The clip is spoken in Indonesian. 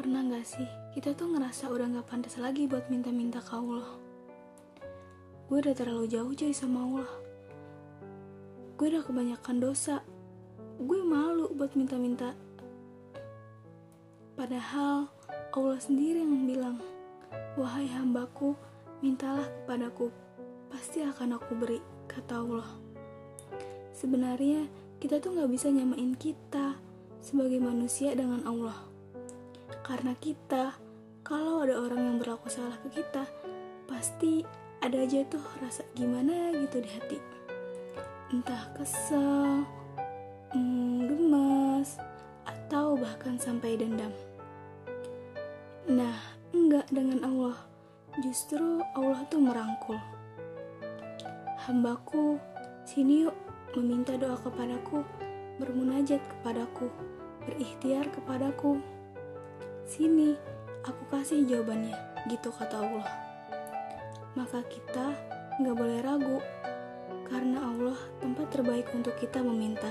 Pernah gak sih kita tuh ngerasa udah gak pantas lagi buat minta-minta ke Allah? Gue udah terlalu jauh coy sama Allah. Gue udah kebanyakan dosa. Gue malu buat minta-minta. Padahal Allah sendiri yang bilang, Wahai hambaku, mintalah kepadaku, pasti akan aku beri, kata Allah. Sebenarnya kita tuh gak bisa nyamain kita sebagai manusia dengan Allah karena kita, kalau ada orang yang berlaku salah ke kita, pasti ada aja tuh rasa gimana gitu di hati. Entah kesel, hmm, gemes, atau bahkan sampai dendam. Nah, enggak dengan Allah. Justru Allah tuh merangkul. Hambaku, sini yuk meminta doa kepadaku, bermunajat kepadaku, berikhtiar kepadaku. Sini, aku kasih jawabannya, gitu kata Allah. Maka kita nggak boleh ragu, karena Allah tempat terbaik untuk kita meminta.